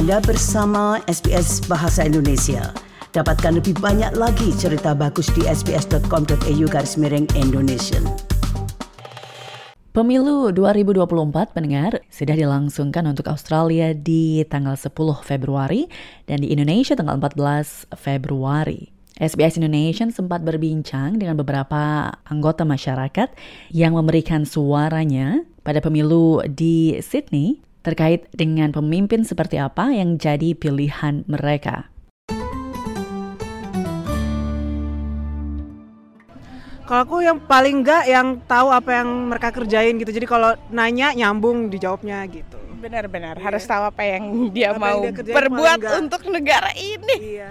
Anda bersama SBS Bahasa Indonesia. Dapatkan lebih banyak lagi cerita bagus di sbs.com.au garis miring Indonesia. Pemilu 2024 pendengar sudah dilangsungkan untuk Australia di tanggal 10 Februari dan di Indonesia tanggal 14 Februari. SBS Indonesia sempat berbincang dengan beberapa anggota masyarakat yang memberikan suaranya pada pemilu di Sydney terkait dengan pemimpin seperti apa yang jadi pilihan mereka. Kalau aku yang paling enggak yang tahu apa yang mereka kerjain gitu. Jadi kalau nanya nyambung dijawabnya gitu. Benar-benar yeah. harus tahu apa yang dia Apa mau yang dia perbuat untuk negara ini. Iya.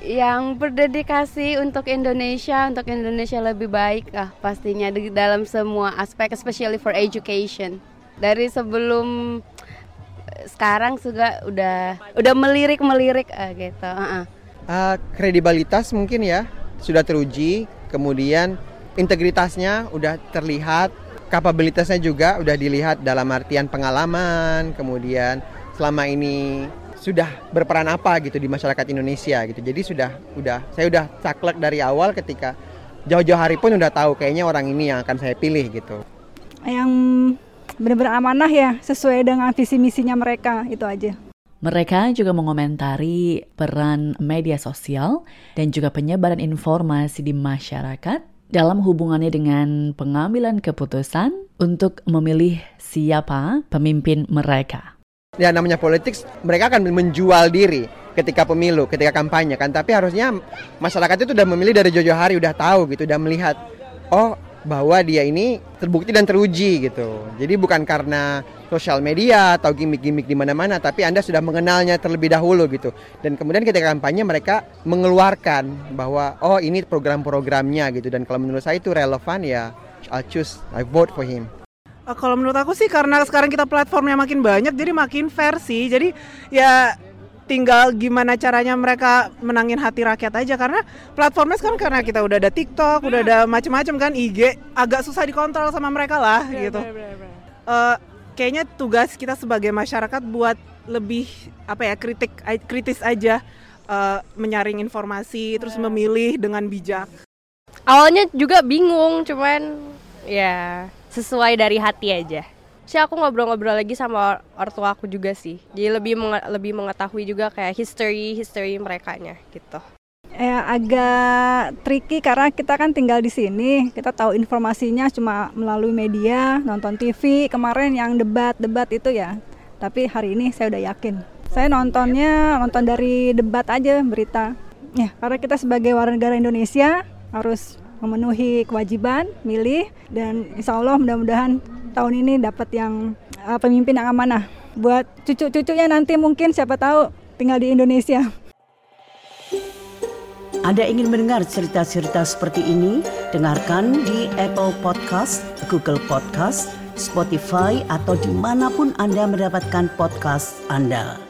yang berdedikasi untuk Indonesia, untuk Indonesia lebih baik lah pastinya di dalam semua aspek, especially for education. Dari sebelum sekarang juga udah udah melirik melirik eh, gitu. uh-uh. Uh, kredibilitas mungkin ya sudah teruji, kemudian integritasnya udah terlihat, kapabilitasnya juga udah dilihat dalam artian pengalaman, kemudian selama ini sudah berperan apa gitu di masyarakat Indonesia gitu. Jadi sudah udah saya udah saklek dari awal ketika jauh-jauh hari pun udah tahu kayaknya orang ini yang akan saya pilih gitu. yang benar-benar amanah ya sesuai dengan visi misinya mereka itu aja. Mereka juga mengomentari peran media sosial dan juga penyebaran informasi di masyarakat dalam hubungannya dengan pengambilan keputusan untuk memilih siapa pemimpin mereka. Ya namanya politik mereka akan menjual diri ketika pemilu, ketika kampanye kan. Tapi harusnya masyarakat itu udah memilih dari jauh-jauh hari udah tahu gitu, udah melihat oh bahwa dia ini terbukti dan teruji gitu. Jadi bukan karena sosial media atau gimmick-gimmick di mana-mana, tapi Anda sudah mengenalnya terlebih dahulu gitu. Dan kemudian ketika kampanye mereka mengeluarkan bahwa oh ini program-programnya gitu dan kalau menurut saya itu relevan ya I'll choose, I vote for him. Eh, Kalau menurut aku sih karena sekarang kita platformnya makin banyak jadi makin sih. Jadi ya tinggal gimana caranya mereka menangin hati rakyat aja karena platformnya sekarang karena kita udah ada TikTok, udah ada macam-macam kan IG agak susah dikontrol sama mereka lah gitu. Eh, kayaknya tugas kita sebagai masyarakat buat lebih apa ya kritik kritis aja eh, menyaring informasi terus memilih dengan bijak. awalnya juga bingung cuman ya sesuai dari hati aja sih aku ngobrol-ngobrol lagi sama or- ortua aku juga sih jadi lebih menge- lebih mengetahui juga kayak history history mereka nya gitu Ya, agak tricky karena kita kan tinggal di sini, kita tahu informasinya cuma melalui media, nonton TV, kemarin yang debat-debat itu ya. Tapi hari ini saya udah yakin. Saya nontonnya nonton dari debat aja berita. Ya, karena kita sebagai warga negara Indonesia harus memenuhi kewajiban milih dan insya Allah mudah-mudahan tahun ini dapat yang uh, pemimpin yang amanah buat cucu-cucunya nanti mungkin siapa tahu tinggal di Indonesia. Anda ingin mendengar cerita-cerita seperti ini? Dengarkan di Apple Podcast, Google Podcast, Spotify, atau di mana pun Anda mendapatkan podcast Anda.